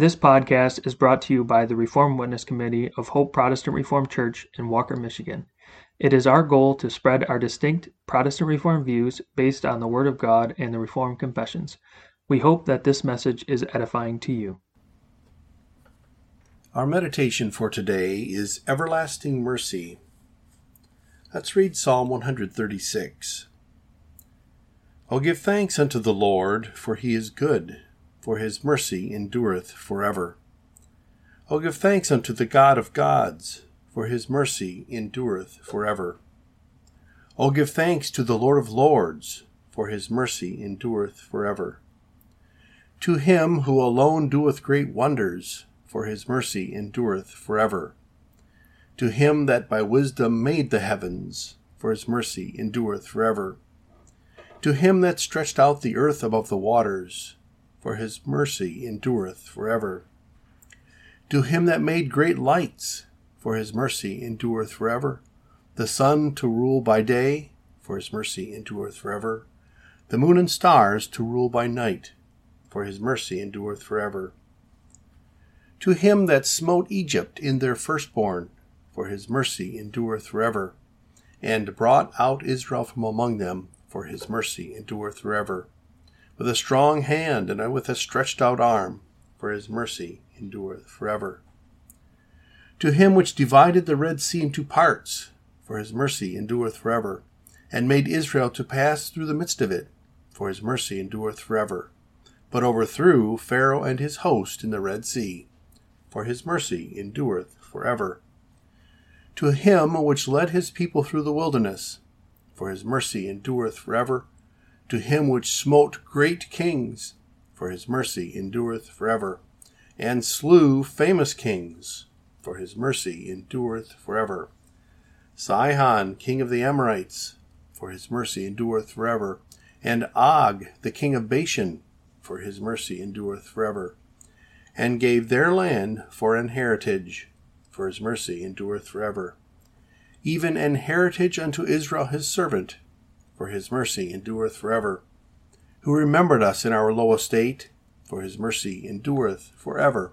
This podcast is brought to you by the Reformed Witness Committee of Hope Protestant Reformed Church in Walker, Michigan. It is our goal to spread our distinct Protestant Reformed views based on the Word of God and the Reformed Confessions. We hope that this message is edifying to you. Our meditation for today is Everlasting Mercy. Let's read Psalm 136. O give thanks unto the Lord, for he is good, for his mercy endureth forever. O give thanks unto the God of gods, for his mercy endureth forever. O give thanks to the Lord of lords, for his mercy endureth forever. To him who alone doeth great wonders, for his mercy endureth forever. To him that by wisdom made the heavens, for his mercy endureth forever to him that stretched out the earth above the waters, for his mercy endureth forever. To him that made great lights, for his mercy endureth forever. The sun to rule by day, for his mercy endureth forever. The moon and stars to rule by night, for his mercy endureth forever. To him that smote Egypt in their firstborn, for his mercy endureth forever, and brought out Israel from among them, for his mercy endureth forever. With a strong hand and with a stretched out arm, for his mercy endureth forever. To him which divided the Red Sea into parts, for his mercy endureth forever, and made Israel to pass through the midst of it, for his mercy endureth forever, but overthrew Pharaoh and his host in the Red Sea, for his mercy endureth forever. To him which led his people through the wilderness, for his mercy endureth forever. To him which smote great kings, for his mercy endureth forever, and slew famous kings, for his mercy endureth forever. Sihon, king of the Amorites, for his mercy endureth forever, and Og, the king of Bashan, for his mercy endureth forever, and gave their land for an heritage, for his mercy endureth forever. Even an heritage unto Israel his servant, for his mercy endureth forever. Who remembered us in our low estate, for his mercy endureth forever,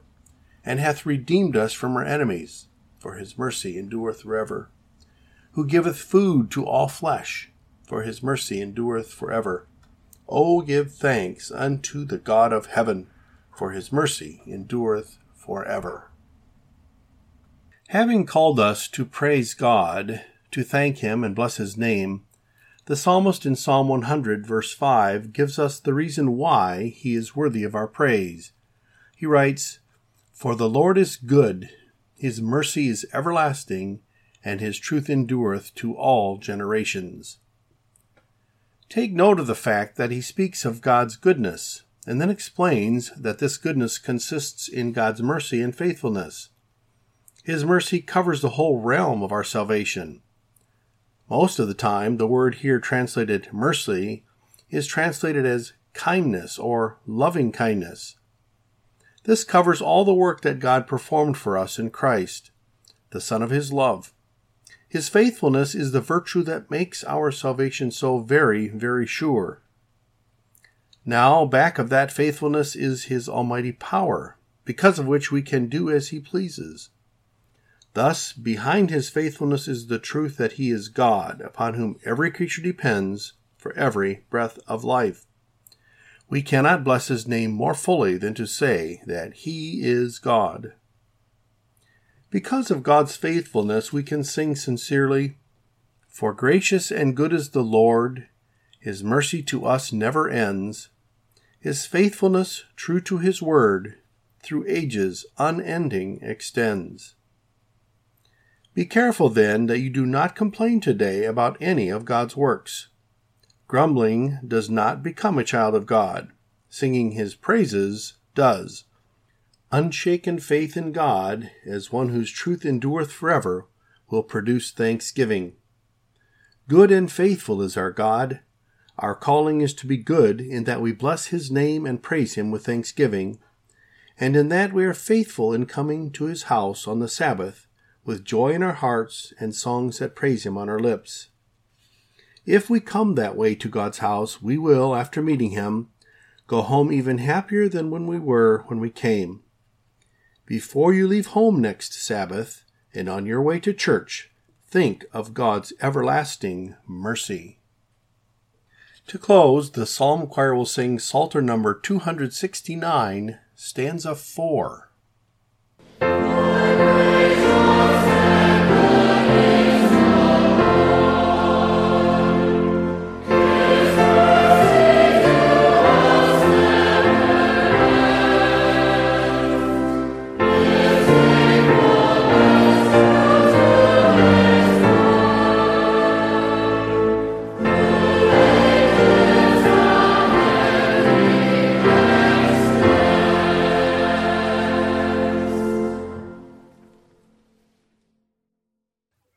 and hath redeemed us from our enemies, for his mercy endureth forever. Who giveth food to all flesh, for his mercy endureth forever. O give thanks unto the God of heaven, for his mercy endureth forever. Having called us to praise God, to thank Him and bless His name, the psalmist in Psalm 100, verse 5, gives us the reason why He is worthy of our praise. He writes, For the Lord is good, His mercy is everlasting, and His truth endureth to all generations. Take note of the fact that he speaks of God's goodness, and then explains that this goodness consists in God's mercy and faithfulness. His mercy covers the whole realm of our salvation. Most of the time, the word here translated mercy is translated as kindness or loving kindness. This covers all the work that God performed for us in Christ, the Son of His love. His faithfulness is the virtue that makes our salvation so very, very sure. Now, back of that faithfulness is His almighty power, because of which we can do as He pleases. Thus, behind his faithfulness is the truth that he is God, upon whom every creature depends for every breath of life. We cannot bless his name more fully than to say that he is God. Because of God's faithfulness, we can sing sincerely, For gracious and good is the Lord, his mercy to us never ends, his faithfulness, true to his word, through ages unending extends. Be careful then that you do not complain today about any of God's works. Grumbling does not become a child of God. Singing his praises does. Unshaken faith in God, as one whose truth endureth forever, will produce thanksgiving. Good and faithful is our God. Our calling is to be good in that we bless his name and praise him with thanksgiving, and in that we are faithful in coming to his house on the Sabbath with joy in our hearts and songs that praise Him on our lips. If we come that way to God's house, we will, after meeting Him, go home even happier than when we were when we came. Before you leave home next Sabbath and on your way to church, think of God's everlasting mercy. To close, the Psalm Choir will sing Psalter number 269, stanza 4.